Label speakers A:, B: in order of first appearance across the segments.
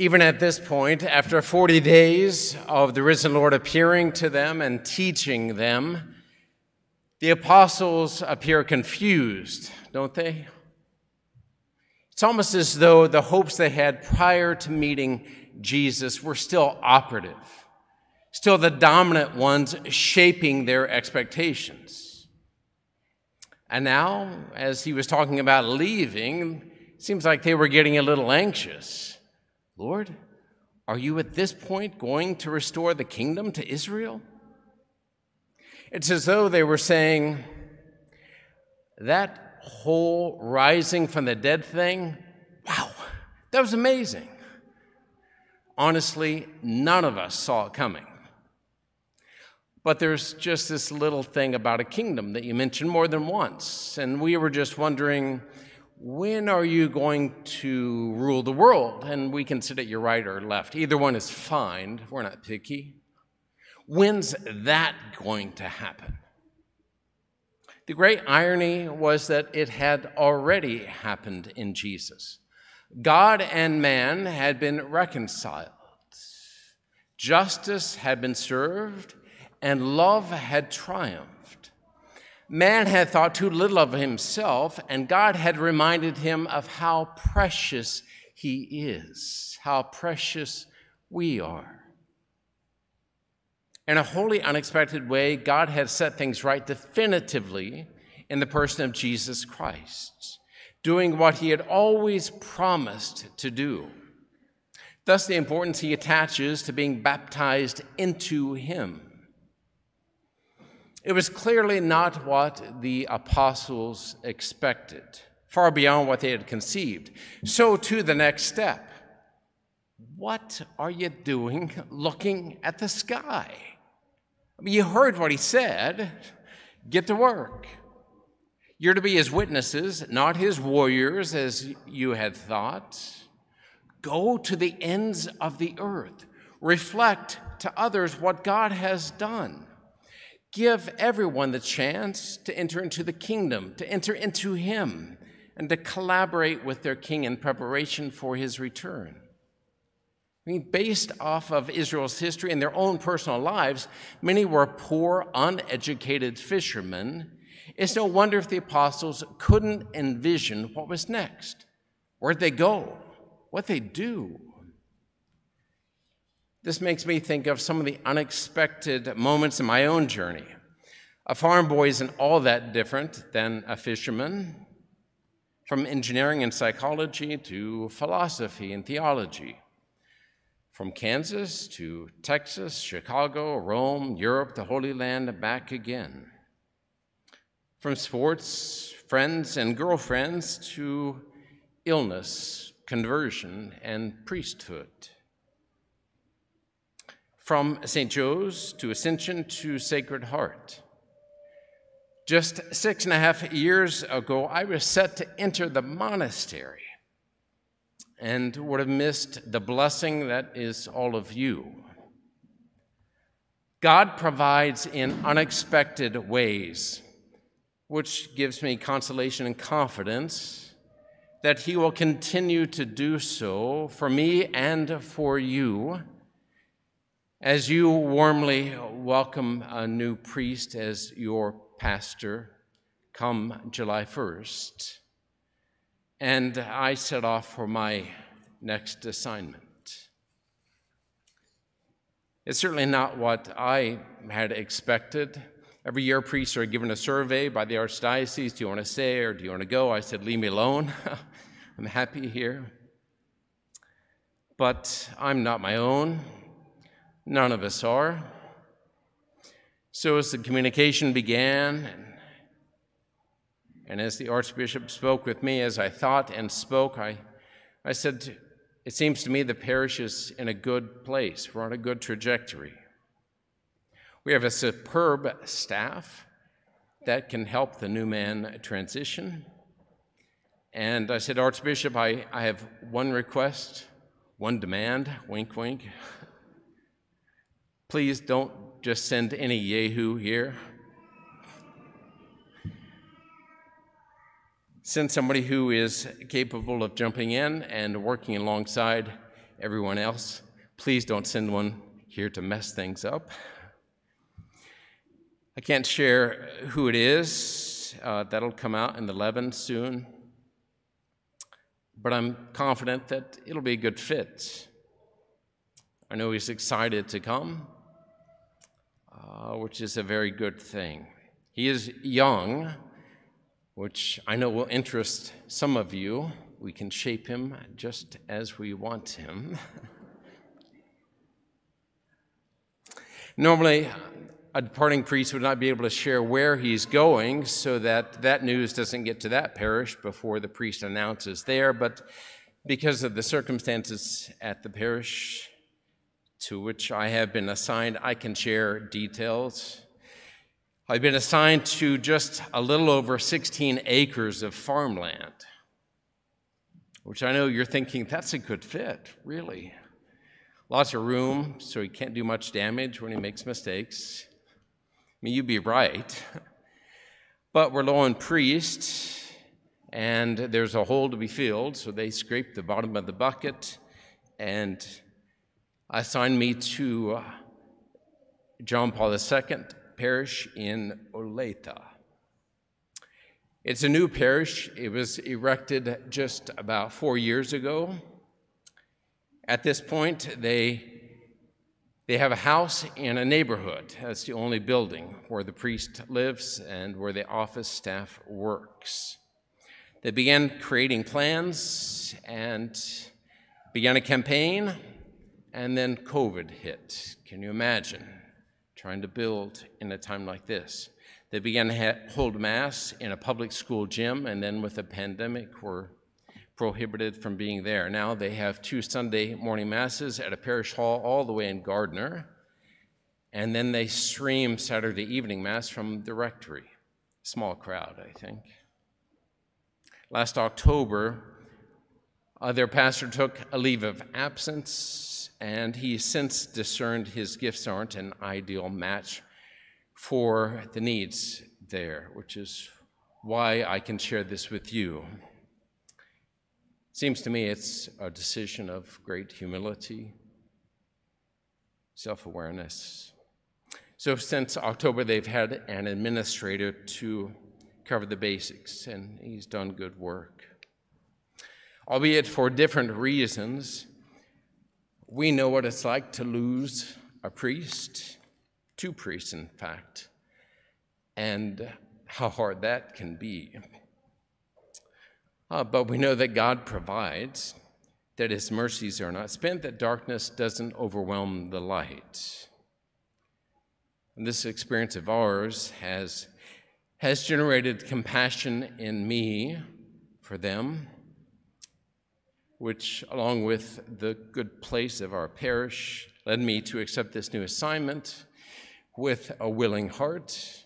A: Even at this point, after 40 days of the risen Lord appearing to them and teaching them, the apostles appear confused, don't they? It's almost as though the hopes they had prior to meeting Jesus were still operative, still the dominant ones shaping their expectations. And now, as he was talking about leaving, it seems like they were getting a little anxious. Lord, are you at this point going to restore the kingdom to Israel? It's as though they were saying, that whole rising from the dead thing, wow, that was amazing. Honestly, none of us saw it coming. But there's just this little thing about a kingdom that you mentioned more than once. And we were just wondering, when are you going to rule the world? And we can sit at your right or left. Either one is fine. We're not picky. When's that going to happen? The great irony was that it had already happened in Jesus. God and man had been reconciled, justice had been served, and love had triumphed. Man had thought too little of himself, and God had reminded him of how precious he is, how precious we are. In a wholly unexpected way, God had set things right definitively in the person of Jesus Christ, doing what he had always promised to do. Thus, the importance he attaches to being baptized into him. It was clearly not what the apostles expected, far beyond what they had conceived. So, to the next step what are you doing looking at the sky? I mean, you heard what he said get to work. You're to be his witnesses, not his warriors, as you had thought. Go to the ends of the earth. Reflect to others what God has done. Give everyone the chance to enter into the kingdom, to enter into Him, and to collaborate with their king in preparation for His return. I mean, based off of Israel's history and their own personal lives, many were poor, uneducated fishermen. It's no wonder if the apostles couldn't envision what was next, where'd they go, what they do. This makes me think of some of the unexpected moments in my own journey. A farm boy isn't all that different than a fisherman, from engineering and psychology to philosophy and theology. From Kansas to Texas, Chicago, Rome, Europe, the Holy Land, back again. From sports, friends, and girlfriends to illness, conversion, and priesthood from St. Joe's to Ascension to Sacred Heart. Just six and a half years ago, I was set to enter the monastery and would have missed the blessing that is all of you. God provides in unexpected ways, which gives me consolation and confidence that He will continue to do so for me and for you as you warmly welcome a new priest as your pastor come July 1st, and I set off for my next assignment. It's certainly not what I had expected. Every year, priests are given a survey by the Archdiocese Do you want to stay or do you want to go? I said, Leave me alone. I'm happy here. But I'm not my own. None of us are. So, as the communication began, and, and as the Archbishop spoke with me, as I thought and spoke, I, I said, It seems to me the parish is in a good place. We're on a good trajectory. We have a superb staff that can help the new man transition. And I said, Archbishop, I, I have one request, one demand, wink, wink. Please don't just send any Yahoo here. Send somebody who is capable of jumping in and working alongside everyone else. Please don't send one here to mess things up. I can't share who it is. Uh, that'll come out in the Leaven soon. But I'm confident that it'll be a good fit. I know he's excited to come, uh, which is a very good thing. He is young, which I know will interest some of you. We can shape him just as we want him. Normally, a departing priest would not be able to share where he's going so that that news doesn't get to that parish before the priest announces there. But because of the circumstances at the parish to which I have been assigned, I can share details. I've been assigned to just a little over 16 acres of farmland, which I know you're thinking that's a good fit, really. Lots of room, so he can't do much damage when he makes mistakes. I mean, you'd be right. But we're low on priests, and there's a hole to be filled, so they scrape the bottom of the bucket and assigned me to uh, John Paul II parish in Olathe. It's a new parish. It was erected just about four years ago. At this point, they they have a house in a neighborhood. That's the only building where the priest lives and where the office staff works. They began creating plans and began a campaign, and then COVID hit. Can you imagine trying to build in a time like this? They began to hold Mass in a public school gym, and then with the pandemic, were prohibited from being there. Now they have two Sunday morning masses at a parish hall all the way in Gardner, and then they stream Saturday evening mass from the rectory. Small crowd, I think. Last October, uh, their pastor took a leave of absence, and he since discerned his gifts aren't an ideal match for the needs there, which is why I can share this with you. Seems to me it's a decision of great humility, self awareness. So, since October, they've had an administrator to cover the basics, and he's done good work. Albeit for different reasons, we know what it's like to lose a priest, two priests, in fact, and how hard that can be. Uh, but we know that God provides, that his mercies are not spent, that darkness doesn't overwhelm the light. And this experience of ours has, has generated compassion in me for them, which, along with the good place of our parish, led me to accept this new assignment with a willing heart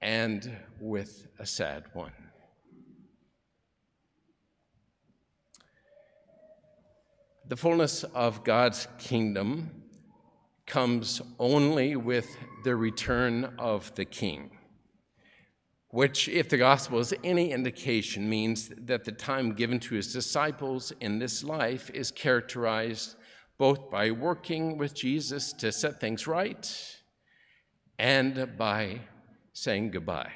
A: and with a sad one. The fullness of God's kingdom comes only with the return of the king, which, if the gospel is any indication, means that the time given to his disciples in this life is characterized both by working with Jesus to set things right and by saying goodbye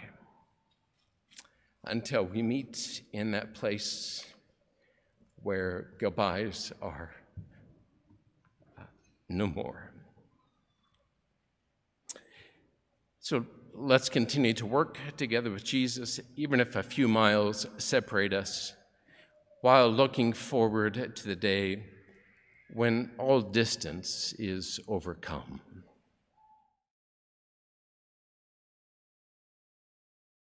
A: until we meet in that place where goodbyes are uh, no more. So let's continue to work together with Jesus, even if a few miles separate us, while looking forward to the day when all distance is overcome.